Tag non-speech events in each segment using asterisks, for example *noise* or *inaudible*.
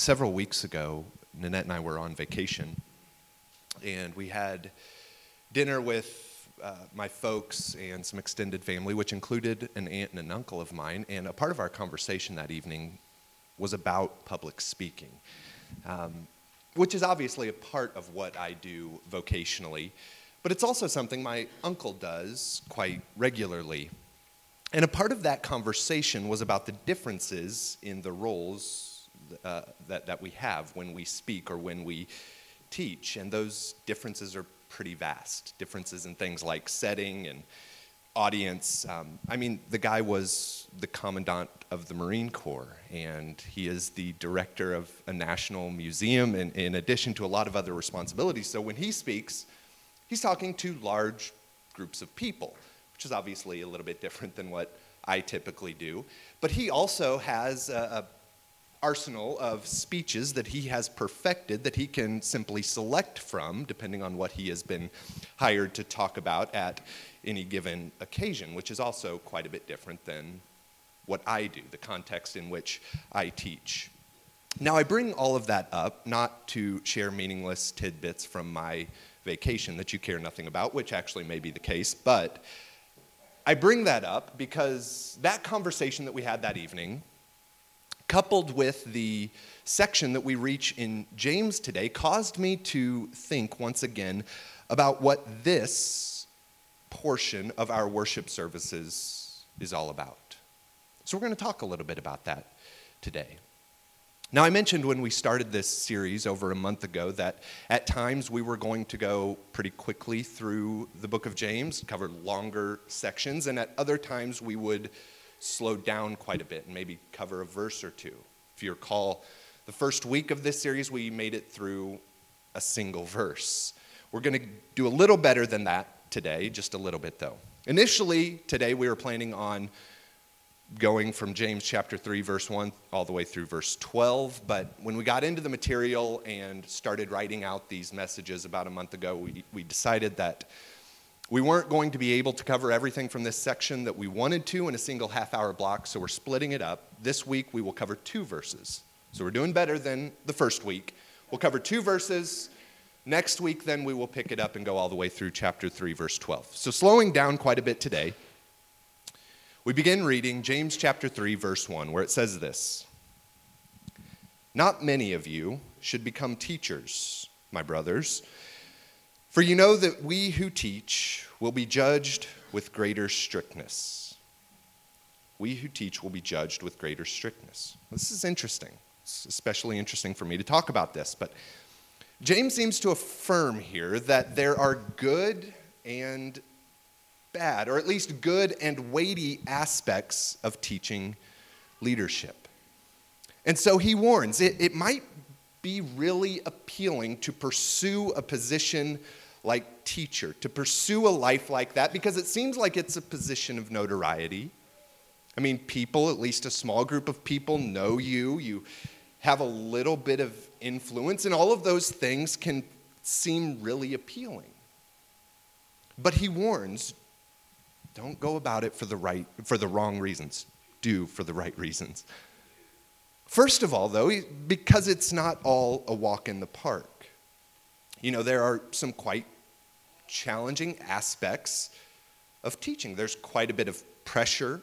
several weeks ago, Nanette and I were on vacation, and we had dinner with uh, my folks and some extended family, which included an aunt and an uncle of mine. And a part of our conversation that evening was about public speaking, um, which is obviously a part of what I do vocationally, but it's also something my uncle does quite regularly. And a part of that conversation was about the differences in the roles uh, that, that we have when we speak or when we teach. And those differences are pretty vast. Differences in things like setting and audience. Um, I mean, the guy was the commandant of the Marine Corps, and he is the director of a national museum, in, in addition to a lot of other responsibilities. So when he speaks, he's talking to large groups of people which is obviously a little bit different than what I typically do. But he also has a, a arsenal of speeches that he has perfected that he can simply select from depending on what he has been hired to talk about at any given occasion, which is also quite a bit different than what I do, the context in which I teach. Now, I bring all of that up not to share meaningless tidbits from my vacation that you care nothing about, which actually may be the case, but I bring that up because that conversation that we had that evening, coupled with the section that we reach in James today, caused me to think once again about what this portion of our worship services is all about. So we're going to talk a little bit about that today. Now, I mentioned when we started this series over a month ago that at times we were going to go pretty quickly through the book of James, cover longer sections, and at other times we would slow down quite a bit and maybe cover a verse or two. If you recall, the first week of this series, we made it through a single verse. We're going to do a little better than that today, just a little bit though. Initially, today we were planning on going from James chapter 3, verse 1, all the way through verse 12. But when we got into the material and started writing out these messages about a month ago, we, we decided that we weren't going to be able to cover everything from this section that we wanted to in a single half hour block, so we're splitting it up. This week we will cover two verses. So we're doing better than the first week. We'll cover two verses. Next week, then, we will pick it up and go all the way through chapter 3, verse 12. So, slowing down quite a bit today. We begin reading James chapter 3, verse 1, where it says this Not many of you should become teachers, my brothers, for you know that we who teach will be judged with greater strictness. We who teach will be judged with greater strictness. This is interesting. It's especially interesting for me to talk about this, but James seems to affirm here that there are good and bad, or at least good and weighty aspects of teaching leadership. And so he warns it, it might be really appealing to pursue a position like teacher, to pursue a life like that, because it seems like it's a position of notoriety. I mean, people, at least a small group of people, know you. You have a little bit of influence, and all of those things can seem really appealing. But he warns don't go about it for the right for the wrong reasons. Do for the right reasons. First of all, though, because it's not all a walk in the park. You know, there are some quite challenging aspects of teaching. There's quite a bit of pressure.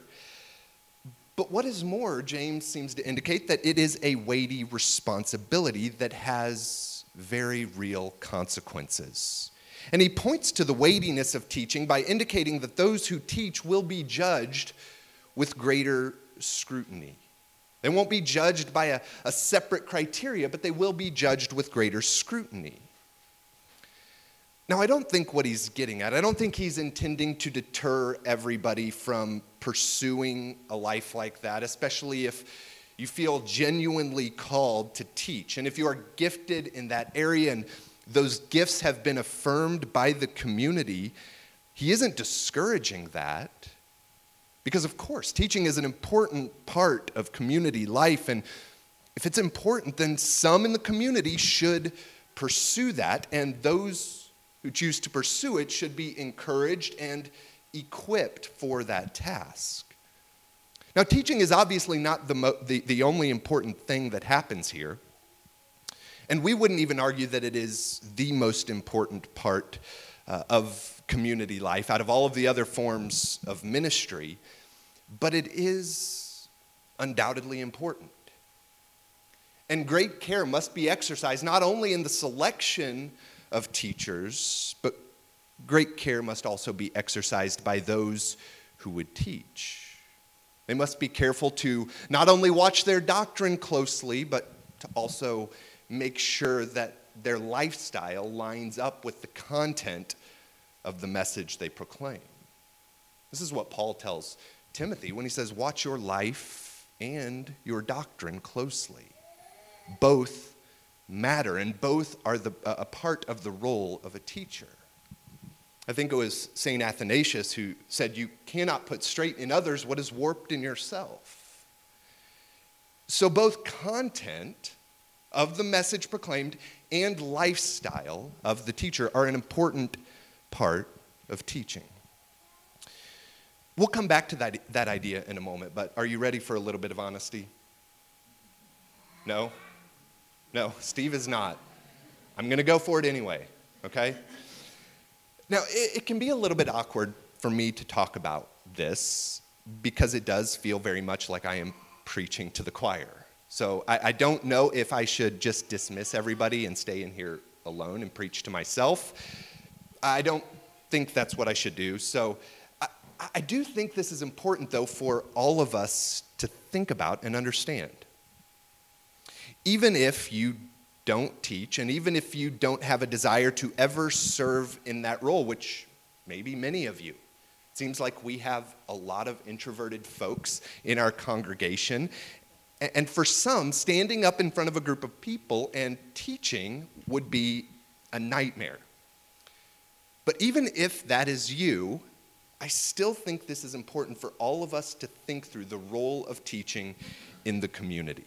But what is more, James seems to indicate that it is a weighty responsibility that has very real consequences. And he points to the weightiness of teaching by indicating that those who teach will be judged with greater scrutiny. They won't be judged by a, a separate criteria, but they will be judged with greater scrutiny. Now, I don't think what he's getting at, I don't think he's intending to deter everybody from pursuing a life like that, especially if you feel genuinely called to teach. And if you are gifted in that area and those gifts have been affirmed by the community, he isn't discouraging that. Because, of course, teaching is an important part of community life. And if it's important, then some in the community should pursue that. And those who choose to pursue it should be encouraged and equipped for that task. Now, teaching is obviously not the, mo- the, the only important thing that happens here. And we wouldn't even argue that it is the most important part uh, of community life out of all of the other forms of ministry, but it is undoubtedly important. And great care must be exercised not only in the selection of teachers, but great care must also be exercised by those who would teach. They must be careful to not only watch their doctrine closely, but to also make sure that their lifestyle lines up with the content of the message they proclaim. This is what Paul tells Timothy when he says, Watch your life and your doctrine closely. Both matter, and both are the, a part of the role of a teacher. I think it was St. Athanasius who said, You cannot put straight in others what is warped in yourself. So, both content of the message proclaimed and lifestyle of the teacher are an important part of teaching. We'll come back to that, that idea in a moment, but are you ready for a little bit of honesty? No? No, Steve is not. I'm going to go for it anyway, okay? Now, it, it, can be a little bit awkward for me to talk about this because it does feel very much like I am preaching to the choir. So I, I don't know if I should just dismiss everybody and stay in here alone and preach to myself. I don't think that's what I should do. So I, I do think this is important, though, for all of us to think about and understand. Even if you don't teach, and even if you don't have a desire to ever serve in that role, which maybe many of you, it seems like we have a lot of introverted folks in our congregation. And for some, standing up in front of a group of people and teaching would be a nightmare. But even if that is you, I still think this is important for all of us to think through the role of teaching in the community.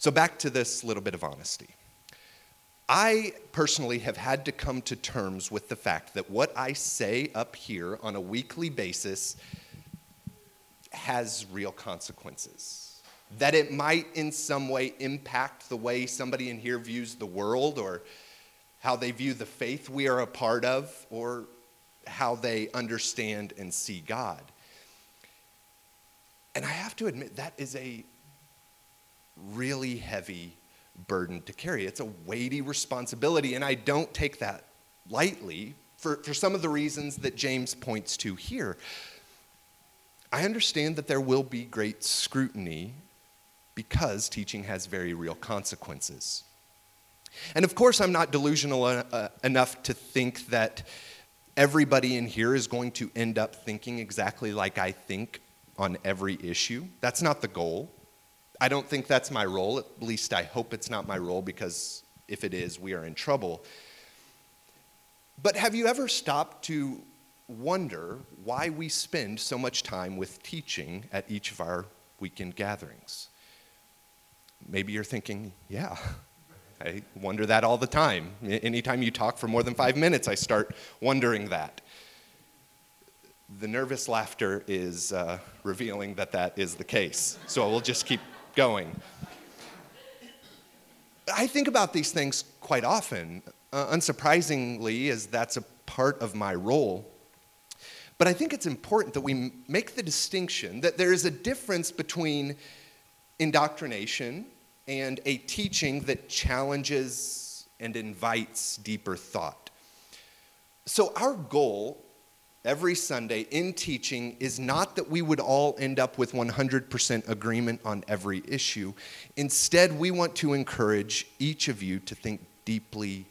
So, back to this little bit of honesty. I personally have had to come to terms with the fact that what I say up here on a weekly basis has real consequences. That it might in some way impact the way somebody in here views the world or how they view the faith we are a part of or how they understand and see God. And I have to admit, that is a really heavy burden to carry. It's a weighty responsibility, and I don't take that lightly for, for some of the reasons that James points to here. I understand that there will be great scrutiny because teaching has very real consequences. And of course, I'm not delusional uh, enough to think that everybody in here is going to end up thinking exactly like I think on every issue. That's not the goal. I don't think that's my role. At least I hope it's not my role because if it is, we are in trouble. But have you ever stopped to wonder why we spend so much time with teaching at each of our weekend gatherings? Maybe you're thinking, yeah, *laughs* I wonder that all the time. Anytime you talk for more than five minutes, I start wondering that. The nervous laughter is uh, revealing that that is the case. So we'll just keep going. I think about these things quite often, uh, unsurprisingly, as that's a part of my role. But I think it's important that we make the distinction that there is a difference between indoctrination and a teaching that challenges and invites deeper thought. So, our goal every Sunday in teaching is not that we would all end up with 100% agreement on every issue. Instead, we want to encourage each of you to think deeply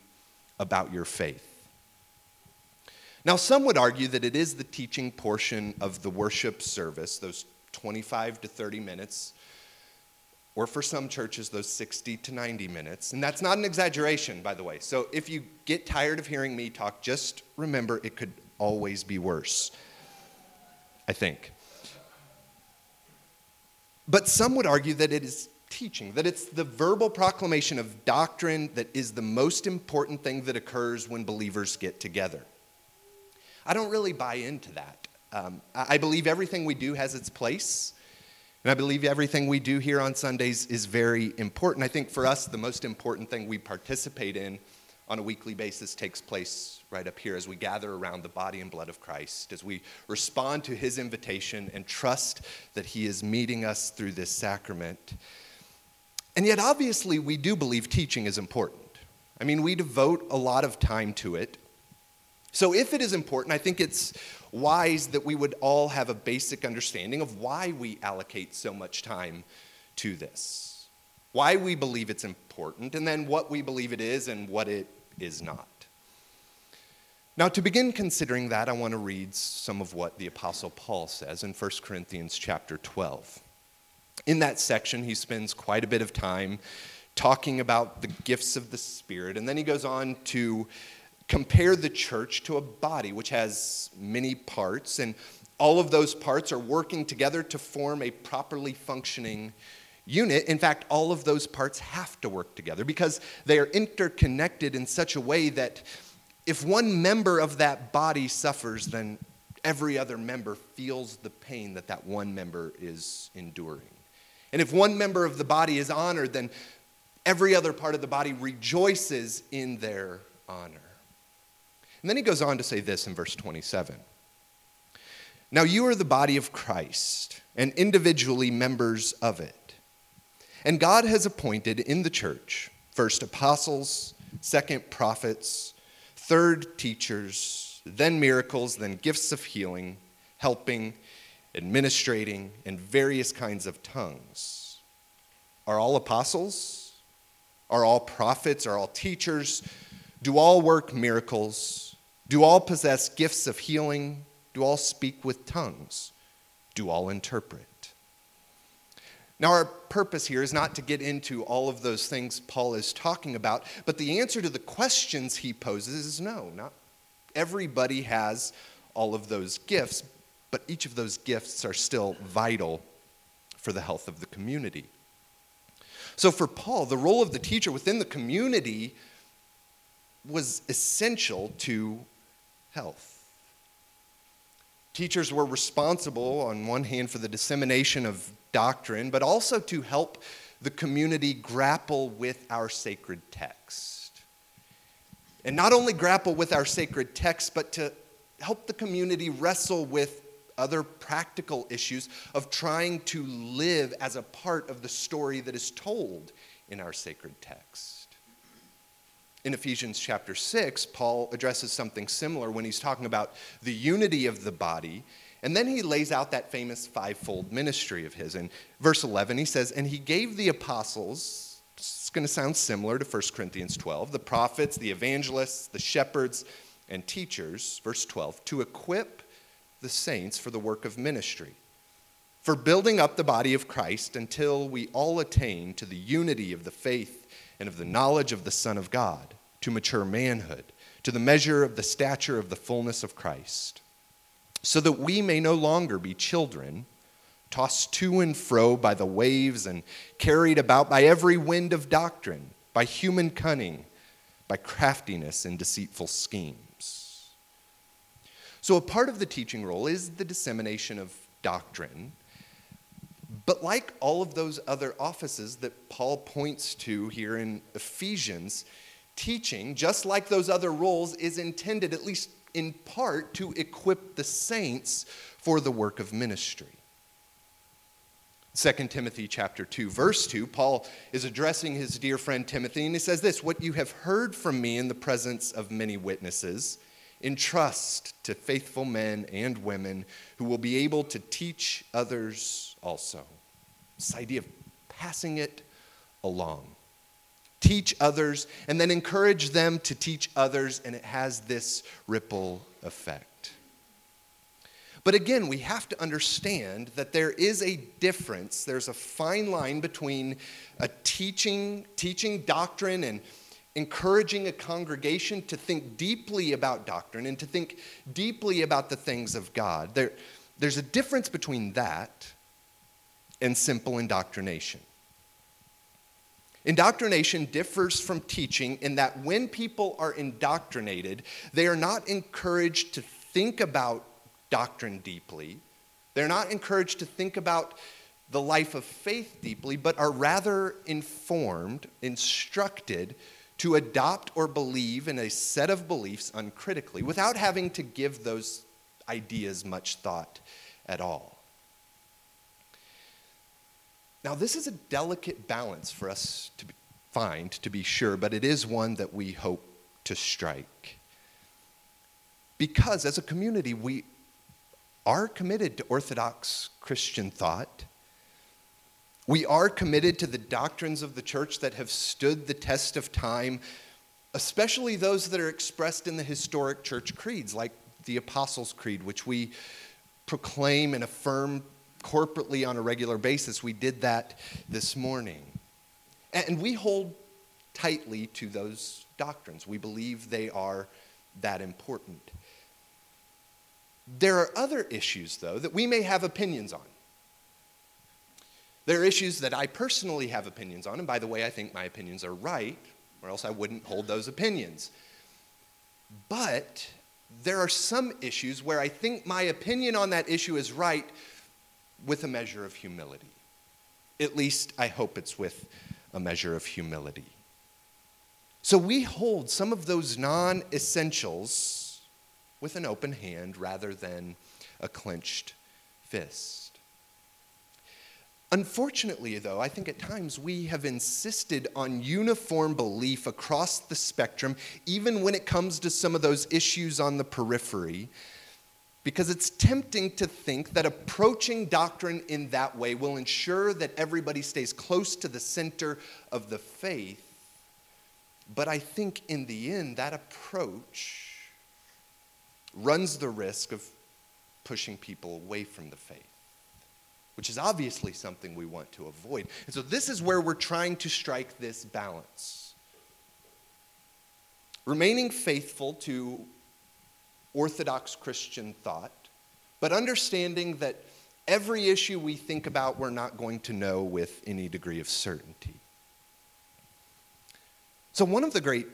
about your faith. Now, some would argue that it is the teaching portion of the worship service, those 25 to 30 minutes, or for some churches, those 60 to 90 minutes. And that's not an exaggeration, by the way. So if you get tired of hearing me talk, just remember it could always be worse, I think. But some would argue that it is teaching, that it's the verbal proclamation of doctrine that is the most important thing that occurs when believers get together. I don't really buy into that. Um, I believe everything we do has its place, And I believe everything we do here on Sundays is very important. I think for us, the most important thing we participate in on a weekly basis takes place right up here as we gather around the body and blood of Christ, as we respond to his invitation and trust that he is meeting us through this sacrament. And yet, obviously, we do believe teaching is important. I mean, we devote a lot of time to it. So, if it is important, I think it's wise that we would all have a basic understanding of why we allocate so much time to this, why we believe it's important, and then what we believe it is and what it is not. Now, to begin considering that, I want to read some of what the Apostle Paul says in 1 Corinthians chapter 12. In that section, he spends quite a bit of time talking about the gifts of the Spirit, and then he goes on to compare the church to a body which has many parts, and all of those parts are working together to form a properly functioning unit. In fact, all of those parts have to work together because they are interconnected in such a way that if one member of that body suffers, then every other member feels the pain that that one member is enduring. And if one member of the body is honored, then every other part of the body rejoices in their honor. And then he goes on to say this in verse 27 Now you are the body of Christ, and individually members of it. And God has appointed in the church first apostles, second prophets, third teachers, then miracles, then gifts of healing, helping, administrating, and various kinds of tongues. Are all apostles? Are all prophets? Are all teachers? Do all work miracles? Do all possess gifts of healing? Do all speak with tongues? Do all interpret? Now, our purpose here is not to get into all of those things Paul is talking about, but the answer to the questions he poses is no. Not everybody has all of those gifts, but each of those gifts are still vital for the health of the community. So, for Paul, the role of the teacher within the community was essential to health. Teachers were responsible, on one hand, for the dissemination of doctrine, but also to help the community grapple with our sacred text. And not only grapple with our sacred text, but to help the community wrestle with other practical issues of trying to live as a part of the story that is told in our sacred text. In Ephesians chapter 6, Paul addresses something similar when he's talking about the unity of the body and then he lays out that famous fivefold ministry of his. In verse 11, he says, And he gave the apostles, it's going to sound similar to 1 Corinthians 12, the prophets, the evangelists, the shepherds, and teachers, verse 12, to equip the saints for the work of ministry, for building up the body of Christ until we all attain to the unity of the faith and of the knowledge of the Son of God, to mature manhood, to the measure of the stature of the fullness of Christ so that we may no longer be children, tossed to and fro by the waves and carried about by every wind of doctrine, by human cunning, by craftiness and deceitful schemes. So, a part of the teaching role is the dissemination of doctrine. But like all of those other offices that Paul points to here in Ephesians, teaching, just like those other roles, is intended, at least in part to equip the saints for the work of ministry. 2 Timothy chapter 2 verse 2 Paul is addressing his dear friend Timothy and he says this what you have heard from me in the presence of many witnesses entrust to faithful men and women who will be able to teach others also this idea of passing it along teach others, and then encourage them to teach others, and it has this ripple effect. But again, we have to understand that there is a difference. There's a fine line between a teaching, teaching doctrine and encouraging a congregation to think deeply about doctrine and to think deeply about the things of God. There, there's a difference between that and simple indoctrination. Indoctrination differs from teaching in that when people are indoctrinated, they are not encouraged to think about doctrine deeply. They're not encouraged to think about the life of faith deeply, but are rather informed, instructed to adopt or believe in a set of beliefs uncritically without having to give those ideas much thought at all. Now, this is a delicate balance for us to find, to be sure, but it is one that we hope to strike. Because as a community, we are committed to Orthodox Christian thought. We are committed to the doctrines of the church that have stood the test of time, especially those that are expressed in the historic church creeds, like the Apostles' Creed, which we proclaim and affirm corporately on a regular basis. We did that this morning. And we hold tightly to those doctrines. We believe they are that important. There are other issues, though, that we may have opinions on. There are issues that I personally have opinions on, and by the way, I think my opinions are right, or else I wouldn't hold those opinions. But there are some issues where I think my opinion on that issue is right with a measure of humility. At least I hope it's with a measure of humility. So we hold some of those non essentials with an open hand rather than a clenched fist. Unfortunately, though, I think at times we have insisted on uniform belief across the spectrum, even when it comes to some of those issues on the periphery, because it's tempting to think that approaching doctrine in that way will ensure that everybody stays close to the center of the faith. But I think in the end, that approach runs the risk of pushing people away from the faith which is obviously something we want to avoid. And so this is where we're trying to strike this balance. Remaining faithful to Orthodox Christian thought, but understanding that every issue we think about, we're not going to know with any degree of certainty. So, one of the great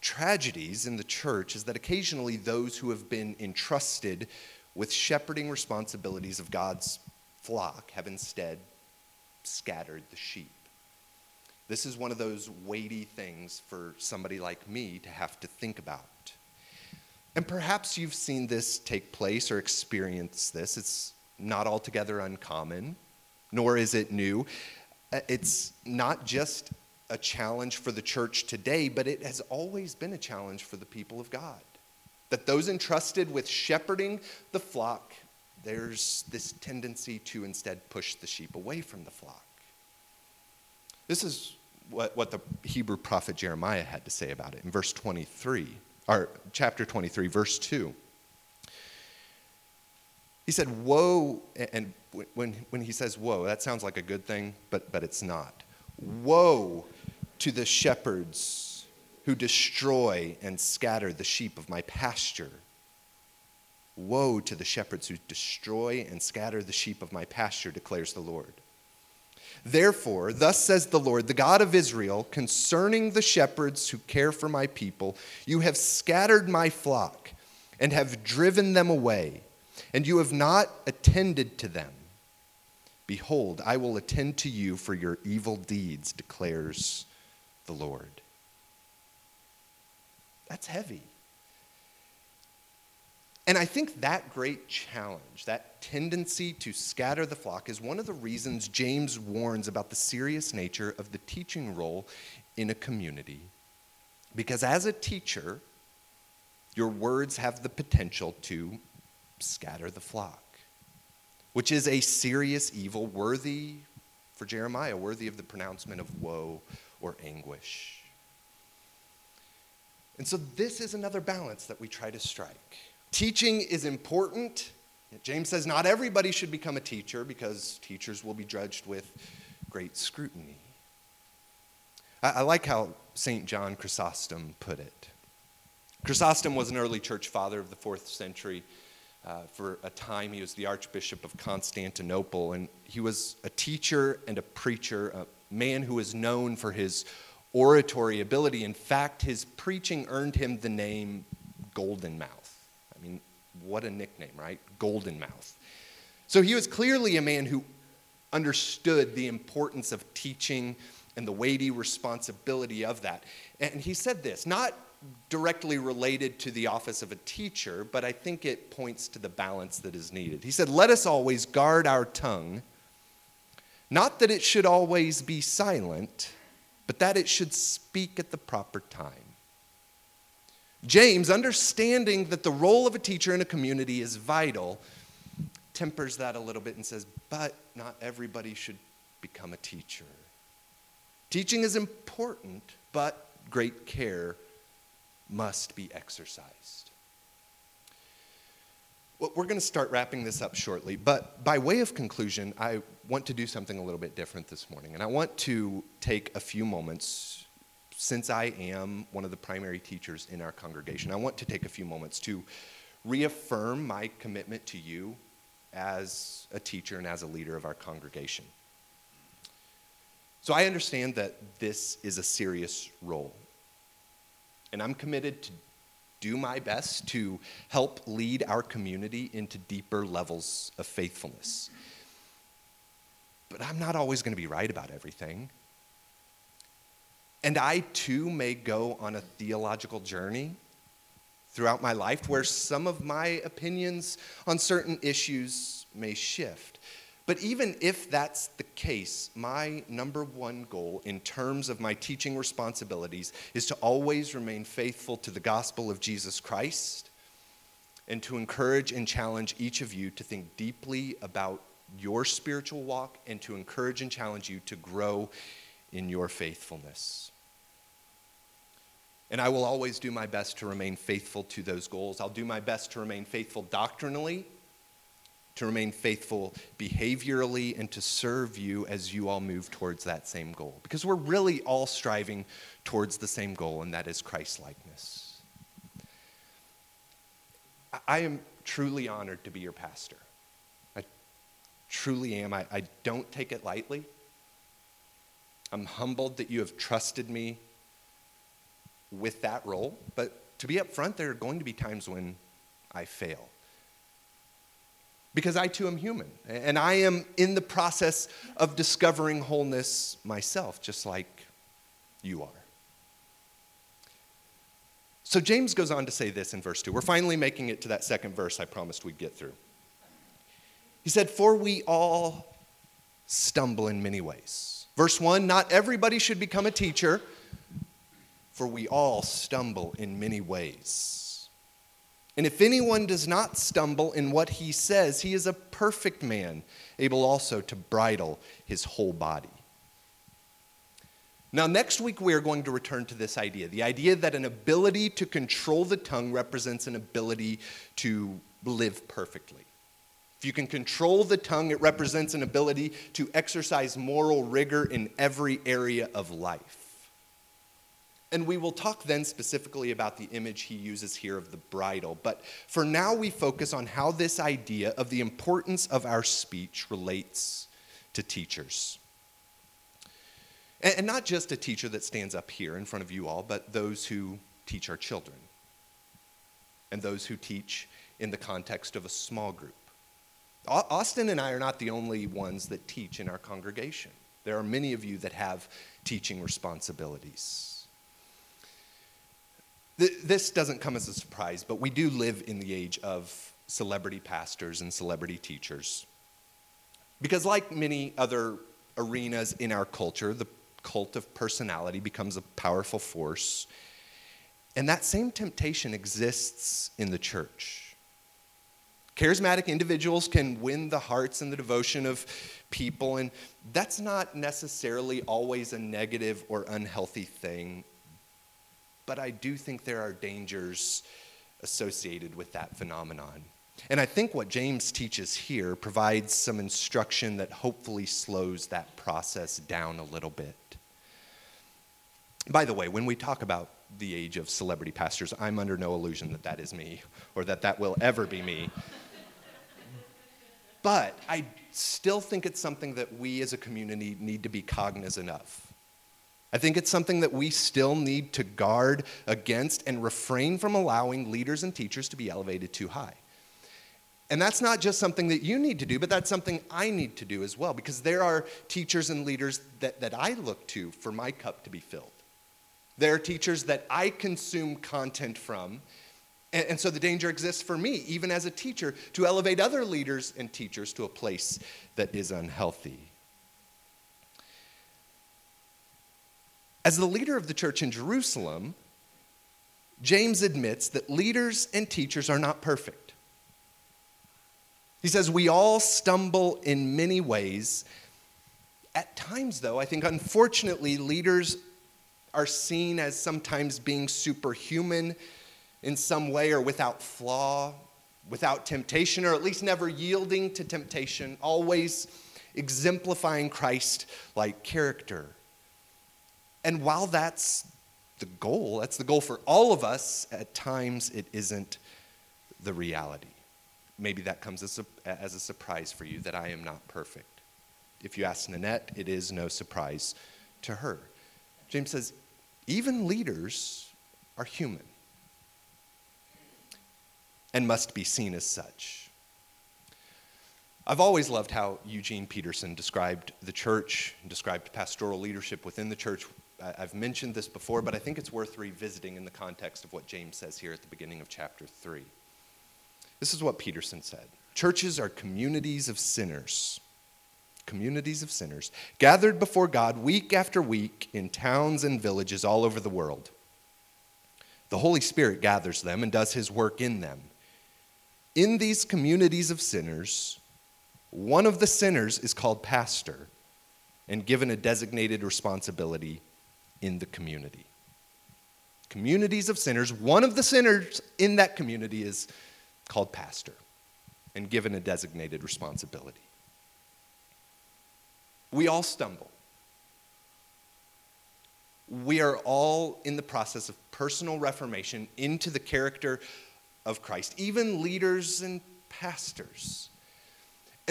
tragedies in the church is that occasionally those who have been entrusted with shepherding responsibilities of God's flock have instead scattered the sheep. This is one of those weighty things for somebody like me to have to think about. And perhaps you've seen this take place or experienced this. It's not altogether uncommon, nor is it new. Uh, it's not just a challenge for the church today, but it has always been a challenge for the people of God. That those entrusted with shepherding the flock there's this tendency to instead push the sheep away from the flock. This is what, what the Hebrew prophet Jeremiah had to say about it in verse 23, or chapter 23, verse 2. He said, Woe, and when, when he says woe, that sounds like a good thing, but, but it's not. Woe to the shepherds who destroy and scatter the sheep of my pasture. Woe to the shepherds who destroy and scatter the sheep of my pasture, declares the Lord. Therefore, thus says the Lord, the God of Israel, concerning the shepherds who care for my people, you have scattered my flock and have driven them away, and you have not attended to them. Behold, I will attend to you for your evil deeds, declares the Lord. That's heavy. And I think that great challenge, that tendency to scatter the flock, is one of the reasons James warns about the serious nature of the teaching role in a community. Because as a teacher, your words have the potential to scatter the flock, which is a serious evil worthy, for Jeremiah, worthy of the pronouncement of woe or anguish. And so, this is another balance that we try to strike. Teaching is important. James says not everybody should become a teacher because teachers will be judged with great scrutiny. I, I like how St. John Chrysostom put it. Chrysostom was an early church father of the fourth century. Uh, for a time, he was the Archbishop of Constantinople, and he was a teacher and a preacher, a man who was known for his oratory ability. In fact, his preaching earned him the name Golden Mouth what a nickname, right? Golden Mouth. So he was clearly a man who understood the importance of teaching and the weighty responsibility of that. And he said this, not directly related to the office of a teacher, but I think it points to the balance that is needed. He said, Let us always guard our tongue, not that it should always be silent, but that it should speak at the proper time. James, understanding that the role of a teacher in a community is vital, tempers that a little bit and says, But not everybody should become a teacher. Teaching is important, but great care must be exercised. Well, we're going to start wrapping this up shortly, but by way of conclusion, I want to do something a little bit different this morning. And I want to take a few moments, since I am one of the primary teachers in our congregation, I want to take a few moments to reaffirm my commitment to you as a teacher and as a leader of our congregation. So I understand that this is a serious role. And I'm committed to do my best to help lead our community into deeper levels of faithfulness. But I'm not always going to be right about everything. And I too may go on a theological journey throughout my life where some of my opinions on certain issues may shift. But even if that's the case, my number one goal in terms of my teaching responsibilities is to always remain faithful to the gospel of Jesus Christ and to encourage and challenge each of you to think deeply about your spiritual walk and to encourage and challenge you to grow in your faithfulness. And I will always do my best to remain faithful to those goals. I'll do my best to remain faithful doctrinally to remain faithful behaviorally, and to serve you as you all move towards that same goal. Because we're really all striving towards the same goal, and that is Christ likeness. I am truly honored to be your pastor. I truly am. I, I don't take it lightly. I'm humbled that you have trusted me with that role, but to be upfront, there are going to be times when I fail because I too am human. And I am in the process of discovering wholeness myself, just like you are. So James goes on to say this in verse 2. We're finally making it to that second verse I promised we'd get through. He said, For we all stumble in many ways. Verse 1 Not everybody should become a teacher, for we all stumble in many ways. And if anyone does not stumble in what he says, he is a perfect man, able also to bridle his whole body. Now, next week, we are going to return to this idea the idea that an ability to control the tongue represents an ability to live perfectly. If you can control the tongue, it represents an ability to exercise moral rigor in every area of life. And we will talk then specifically about the image he uses here of the bridle. But for now, we focus on how this idea of the importance of our speech relates to teachers. And not just a teacher that stands up here in front of you all, but those who teach our children and those who teach in the context of a small group. Austin and I are not the only ones that teach in our congregation. There are many of you that have teaching responsibilities. This doesn't come as a surprise, but we do live in the age of celebrity pastors and celebrity teachers. Because, like many other arenas in our culture, the cult of personality becomes a powerful force. And that same temptation exists in the church. Charismatic individuals can win the hearts and the devotion of people, and that's not necessarily always a negative or unhealthy thing but I do think there are dangers associated with that phenomenon. And I think what James teaches here provides some instruction that hopefully slows that process down a little bit. By the way, when we talk about the age of celebrity pastors, I'm under no illusion that that is me or that that will ever be me. but I still think it's something that we as a community need to be cognizant of. I think it's something that we still need to guard against and refrain from allowing leaders and teachers to be elevated too high. And that's not just something that you need to do, but that's something I need to do as well, because there are teachers and leaders that, that I look to for my cup to be filled. There are teachers that I consume content from. And, and so the danger exists for me, even as a teacher, to elevate other leaders and teachers to a place that is unhealthy. As the leader of the church in Jerusalem, James admits that leaders and teachers are not perfect. He says, We all stumble in many ways. At times, though, I think unfortunately, leaders are seen as sometimes being superhuman in some way or without flaw, without temptation, or at least never yielding to temptation, always exemplifying Christ like character. And while that's the goal, that's the goal for all of us, at times it isn't the reality. Maybe that comes as a, as a surprise for you that I am not perfect. If you ask Nanette, it is no surprise to her. James says, even leaders are human and must be seen as such. I've always loved how Eugene Peterson described the church, described pastoral leadership within the church. I've mentioned this before, but I think it's worth revisiting in the context of what James says here at the beginning of chapter 3. This is what Peterson said Churches are communities of sinners communities of sinners, gathered before God week after week in towns and villages all over the world. The Holy Spirit gathers them and does his work in them. In these communities of sinners, one of the sinners is called pastor and given a designated responsibility in the community. Communities of sinners, one of the sinners in that community is called pastor and given a designated responsibility. We all stumble. We are all in the process of personal reformation into the character of Christ, even leaders and pastors.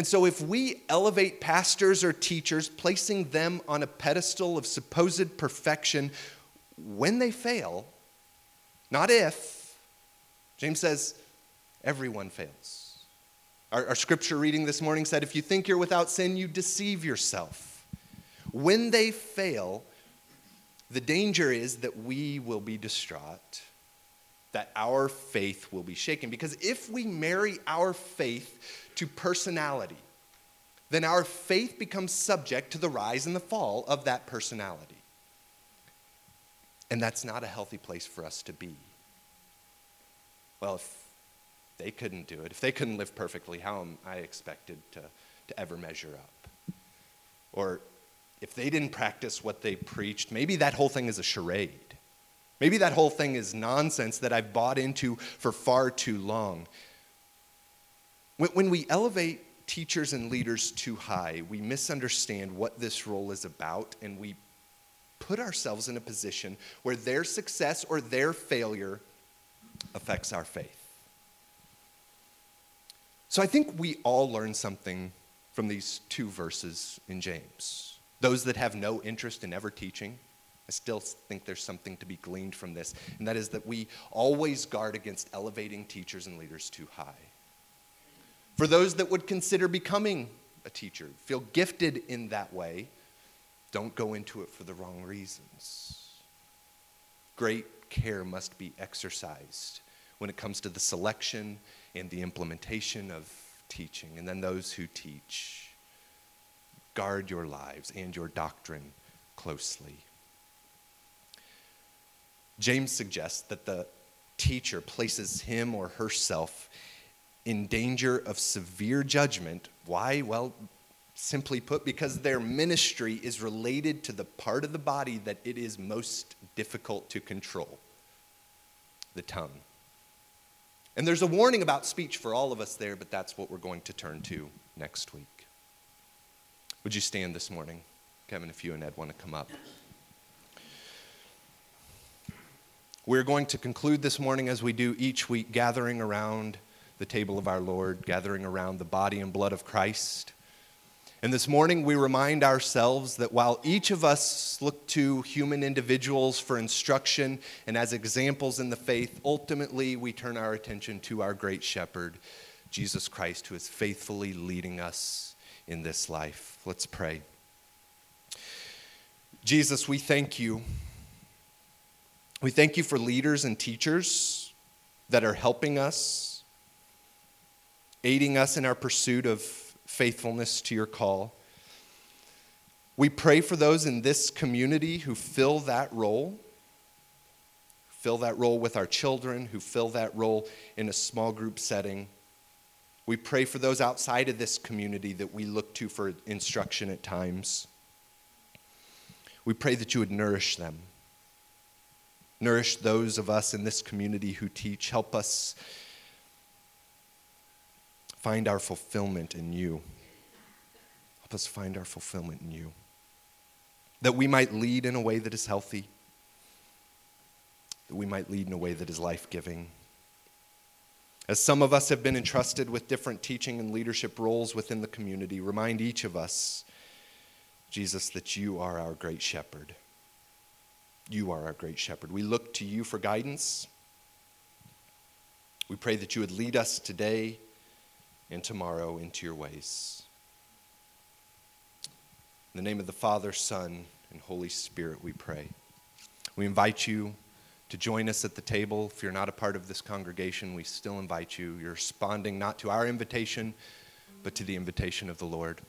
And so, if we elevate pastors or teachers, placing them on a pedestal of supposed perfection, when they fail, not if, James says, everyone fails. Our, our, scripture reading this morning said, If you think you're without sin, you deceive yourself. When they fail, the danger is that we will be distraught, that our faith will be shaken. Because if we marry our faith to personality, then our faith becomes subject to the rise and the fall of that personality. And that's not a healthy place for us to be. Well, if they couldn't do it, if they couldn't live perfectly, how am I expected to, to ever measure up? Or if they didn't practice what they preached, maybe that whole thing is a charade. Maybe that whole thing is nonsense that I've bought into for far too long. When, we elevate teachers and leaders too high, we misunderstand what this role is about and we put ourselves in a position where their success or their failure affects our faith. So I think we all learn something from these two verses in James. Those that have no interest in ever teaching, I still think there's something to be gleaned from this, and that is that we always guard against elevating teachers and leaders too high. For those that would consider becoming a teacher, feel gifted in that way, don't go into it for the wrong reasons. Great care must be exercised when it comes to the selection and the implementation of teaching. And then those who teach. Guard your lives and your doctrine closely. James suggests that the teacher places him or herself in danger of severe judgment. Why? Well, simply put, because their ministry is related to the part of the body that it is most difficult to control the tongue. And there's a warning about speech for all of us there, but that's what we're going to turn to next week. Would you stand this morning? Kevin, if you and Ed want to come up. We're going to conclude this morning as we do each week, gathering around the table of our Lord, gathering around the body and blood of Christ. And this morning, we remind ourselves that while each of us look to human individuals for instruction and as examples in the faith, ultimately we turn our attention to our great shepherd, Jesus Christ, who is faithfully leading us in this life. Let's pray. Jesus, we thank you. We thank you for leaders and teachers that are helping us, aiding us in our pursuit of faithfulness to your call. We pray for those in this community who fill that role, fill that role with our children, who fill that role in a small group setting. We pray for those outside of this community that we look to for instruction at times. We pray that you would nourish them. Nourish those of us in this community who teach. Help us find our fulfillment in you. Help us find our fulfillment in you. That we might lead in a way that is healthy, that we might lead in a way that is life giving. As some of us have been entrusted with different teaching and leadership roles within the community, remind each of us, Jesus, that you are our great shepherd. You are our great shepherd. We look to you for guidance. We pray that you would lead us today and tomorrow into your ways. In the name of the Father, Son, and Holy Spirit, we pray. We invite you to join us at the table. If you're not a part of this congregation, we still invite you. You're responding not to our invitation, but to the invitation of the Lord.